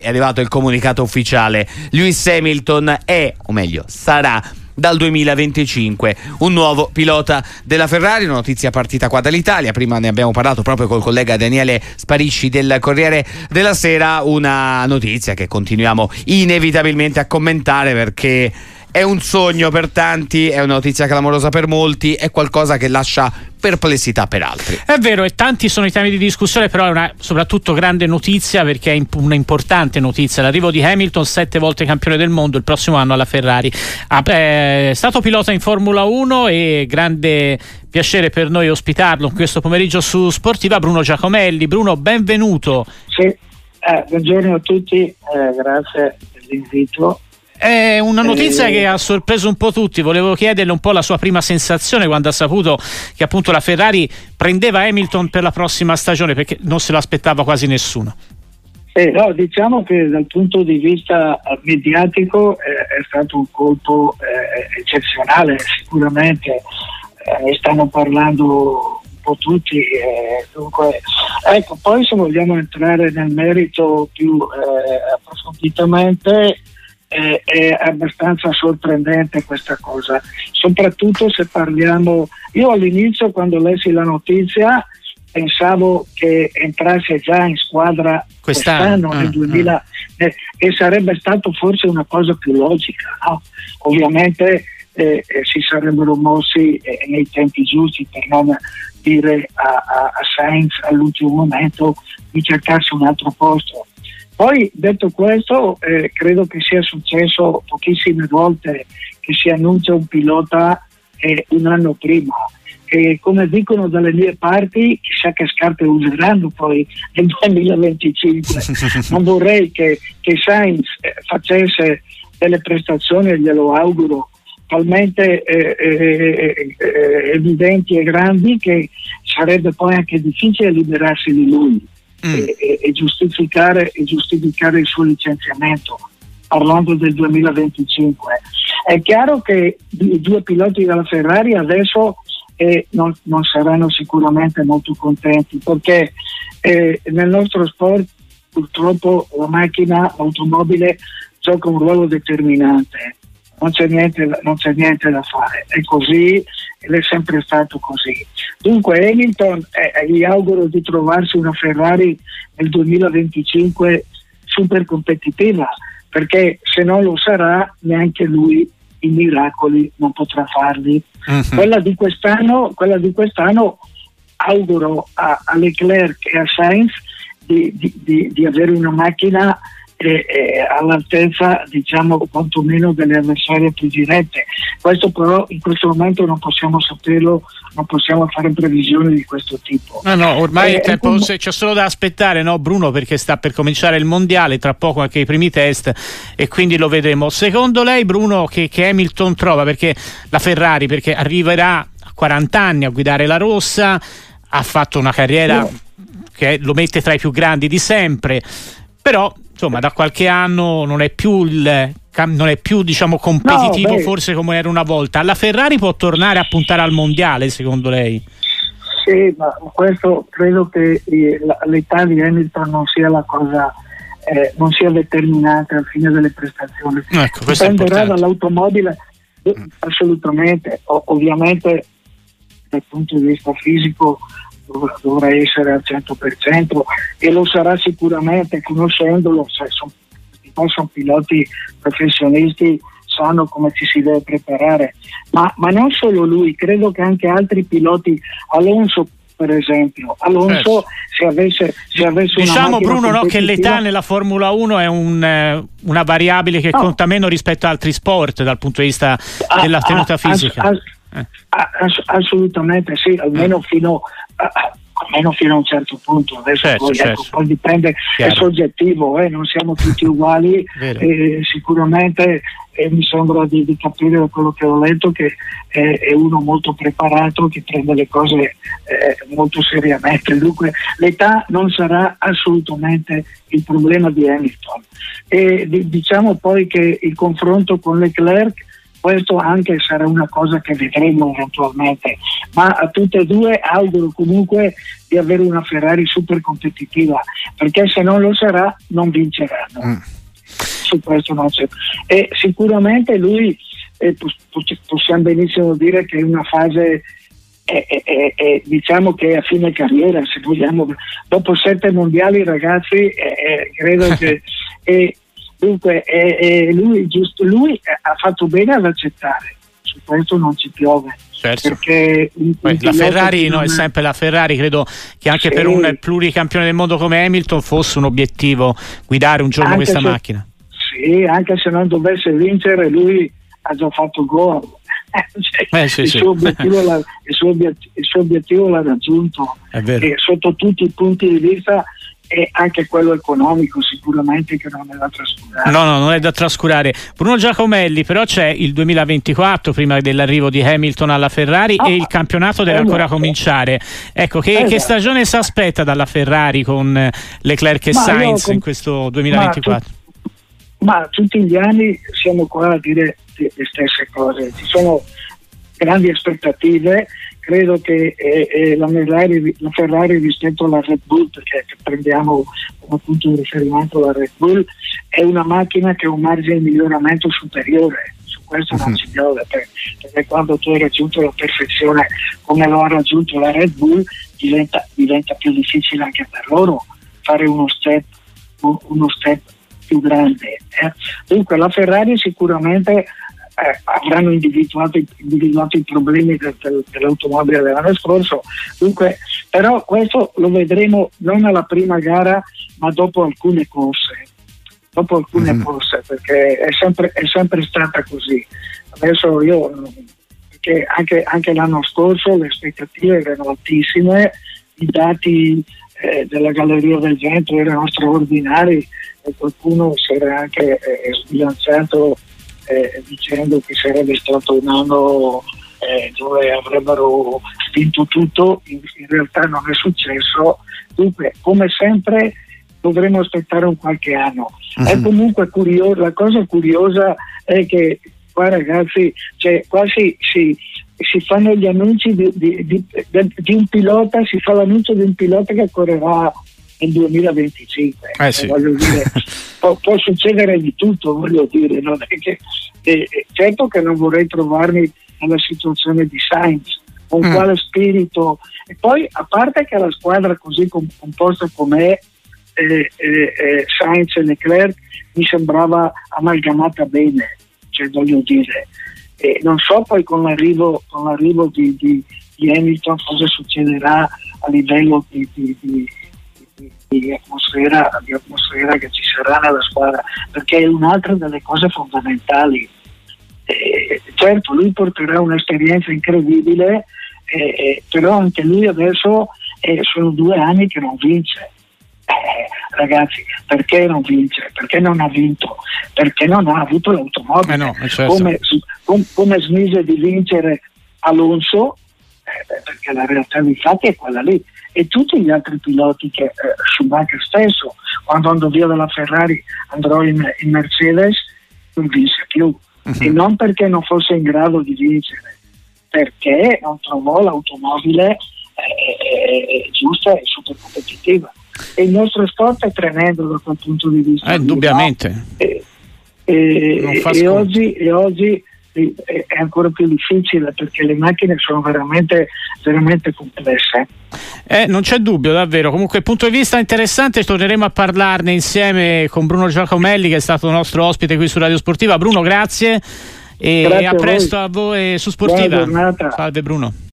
È arrivato il comunicato ufficiale. Lewis Hamilton è, o meglio, sarà dal 2025 un nuovo pilota della Ferrari, una notizia partita qua dall'Italia, prima ne abbiamo parlato proprio col collega Daniele Sparisci del Corriere della Sera, una notizia che continuiamo inevitabilmente a commentare perché è un sogno per tanti, è una notizia clamorosa per molti, è qualcosa che lascia perplessità per altri. È vero, e tanti sono i temi di discussione, però è una soprattutto grande notizia perché è un'importante notizia. L'arrivo di Hamilton, sette volte campione del mondo, il prossimo anno alla Ferrari. È stato pilota in Formula 1 e grande piacere per noi ospitarlo questo pomeriggio su Sportiva Bruno Giacomelli. Bruno, benvenuto. Sì, eh, buongiorno a tutti, eh, grazie per l'invito. È una notizia eh... che ha sorpreso un po' tutti. Volevo chiederle un po' la sua prima sensazione quando ha saputo che appunto la Ferrari prendeva Hamilton per la prossima stagione perché non se l'aspettava quasi nessuno. Eh, no, diciamo che dal punto di vista mediatico eh, è stato un colpo eh, eccezionale, sicuramente eh, ne stanno parlando un po' tutti. Eh, dunque, ecco, poi se vogliamo entrare nel merito più eh, approfonditamente, è, è abbastanza sorprendente questa cosa, soprattutto se parliamo, io all'inizio quando lessi la notizia pensavo che entrasse già in squadra quest'anno, quest'anno nel 2000, uh, eh, e sarebbe stato forse una cosa più logica. No? Ovviamente eh, eh, si sarebbero mossi eh, nei tempi giusti per non dire a, a, a Sainz all'ultimo momento di cercarsi un altro posto. Poi detto questo, eh, credo che sia successo pochissime volte che si annuncia un pilota eh, un anno prima. E come dicono dalle mie parti, chissà che scarpe useranno poi nel 2025. non vorrei che, che Sainz eh, facesse delle prestazioni, glielo auguro, talmente eh, eh, eh, evidenti e grandi che sarebbe poi anche difficile liberarsi di lui mm. e, e, giustificare, e giustificare il suo licenziamento parlando del 2025. È chiaro che i due piloti della Ferrari adesso eh, non, non, saranno sicuramente molto contenti perché eh, nel nostro sport purtroppo la macchina automobile gioca un ruolo determinante non c'è niente, non c'è niente da fare, è così ed è sempre stato così. Dunque Hamilton eh, gli auguro di trovarsi una Ferrari nel 2025 super competitiva, perché se non lo sarà neanche lui i miracoli non potrà farli. Uh-huh. Quella, di quest'anno, quella di quest'anno auguro a, a Leclerc e a Sainz di, di, di, di avere una macchina eh, eh, all'altezza diciamo quantomeno delle avversarie più dirette. Questo però in questo momento non possiamo saperlo, non possiamo fare previsioni di questo tipo. No, no, ormai eh, tempo, com- c'è solo da aspettare, no Bruno, perché sta per cominciare il mondiale, tra poco anche i primi test e quindi lo vedremo. Secondo lei Bruno che, che Hamilton trova? Perché la Ferrari, perché arriverà a 40 anni a guidare la rossa, ha fatto una carriera... No. che lo mette tra i più grandi di sempre, però insomma da qualche anno non è più il non è più diciamo competitivo no, forse come era una volta. La Ferrari può tornare a puntare al mondiale secondo lei? Sì, ma questo credo che l'età di Hamilton non sia la cosa eh, non sia determinante al fine delle prestazioni. Ecco, Dipenderà dall'automobile assolutamente, o, ovviamente dal punto di vista fisico dovrà essere al 100% e lo sarà sicuramente conoscendolo, se sono, sono piloti professionisti sanno come ci si deve preparare, ma, ma, non solo lui, credo che anche altri piloti, Alonso per esempio, Alonso certo. se avesse, se avesse diciamo Bruno no, che l'età nella Formula 1 è un, eh, una variabile che no. conta meno rispetto ad altri sport dal punto di vista ah, della tenuta ah, fisica. Ass, ass, eh. ass, assolutamente sì, almeno eh. fino almeno fino a un certo punto, adesso certo, poi, ecco, certo. Ecco, poi, dipende, Chiaro. è soggettivo, eh, non siamo tutti uguali, eh, sicuramente eh, mi sembra di, di, capire da quello che ho letto che è, è uno molto preparato, che prende le cose eh, molto seriamente, dunque l'età non sarà assolutamente il problema di Hamilton. E, diciamo poi che il confronto con Leclerc questo anche sarà una cosa che vedremo eventualmente, ma a tutte e due auguro comunque di avere una Ferrari super competitiva, perché se non lo sarà non vinceranno. Mm. Su questo non c'è. E sicuramente lui eh, possiamo benissimo dire che è una fase è, è, è, diciamo che è a fine carriera, se vogliamo. Dopo sette mondiali, ragazzi, credo che dunque lui, giusto, lui ha fatto bene ad accettare, su questo non ci piove. Certo. Perché la Ferrari no, è sempre la Ferrari, credo che anche sì. per un pluricampione del mondo come Hamilton fosse un obiettivo guidare un giorno anche questa se, macchina. Sì, anche se non dovesse vincere, lui ha già fatto gol cioè, eh, sì, il, sì. Suo il, suo il, suo obiettivo l'ha raggiunto e sotto tutti i punti di vista e anche quello economico sicuramente che non è da trascurare. No, no, non è da trascurare. Bruno Giacomelli, però c'è il 2024 prima dell'arrivo di Hamilton alla Ferrari ah, e il campionato deve ancora esatto. cominciare. Ecco, che, esatto. che, stagione si aspetta dalla Ferrari con Leclerc e ma Sainz com- in questo 2024? Ma, tu- ma tutti gli anni siamo qua a dire le stesse cose. Ci sono grandi aspettative, credo che eh, eh, la, Ferrari, la, Ferrari, rispetto alla Red Bull, perché prendiamo come punto di riferimento la Red Bull, è una macchina che ha un margine di miglioramento superiore. Su questo non si piove, perché, perché quando tu hai raggiunto la perfezione come lo ha raggiunto la Red Bull, diventa, diventa più difficile anche per loro fare uno step, uno step più grande. Eh. Dunque la Ferrari sicuramente eh, avranno individuato, individuato, i problemi del, del, dell'automobile dell'anno scorso. Dunque, però questo lo vedremo non alla prima gara, ma dopo alcune corse. Dopo alcune mm. corse, perché è sempre, è sempre, stata così. Adesso io, perché anche, anche l'anno scorso le aspettative erano altissime, i dati eh, della Galleria del Vento erano straordinari e qualcuno si era anche eh, sbilanciato eh, dicendo che sarebbe stato un anno eh, dove avrebbero vinto tutto, in, in, realtà non è successo, dunque come sempre dovremo aspettare un qualche anno. Uh-huh. È mhm. comunque curioso, la cosa curiosa è che qua ragazzi, cioè, qua si, si, si fanno gli annunci di, di, di, di, un pilota, si fa l'annuncio di un pilota che correrà nel 2025. Eh sì. dire, può, può, succedere di tutto, voglio dire. Non che, eh, certo che non vorrei trovarmi nella situazione di Sainz, con mm. quale spirito. E poi, a parte che la squadra così composta com'è, eh, eh, eh, Sainz e Leclerc mi sembrava amalgamata bene, cioè voglio dire. non so poi con l'arrivo, con l'arrivo di, di, di, Hamilton cosa succederà a livello di, di di atmosfera, di atmosfera che ci sarà nella squadra, perché è un'altra delle cose fondamentali. Eh, certo, lui porterà un'esperienza incredibile, eh, però anche lui adesso eh, sono due anni che non vince. Eh, ragazzi, perché non vince? Perché non ha vinto? Perché non ha avuto l'automobile? Eh no, certo. come, com, come smise di vincere Alonso, eh, perché la realtà dei fatti è quella lì e tutti gli altri piloti che eh, Schumacher stesso quando andò via dalla Ferrari andrò in, in Mercedes non vinse più. Uh-huh. e non perché non fosse in grado di vincere perché non trovò l'automobile eh, eh giusta e super competitiva. E il nostro sport è tremendo da quel punto di vista. Eh, indubbiamente. E, e, e, oggi, e oggi è ancora più difficile perché le macchine sono veramente, veramente complesse. Eh, non c'è dubbio, davvero. Comunque, punto di vista interessante, torneremo a parlarne insieme con Bruno Giacomelli, che è stato nostro ospite qui su Radio Sportiva. Bruno, grazie e grazie a, a presto a voi su Sportiva. Salve Bruno.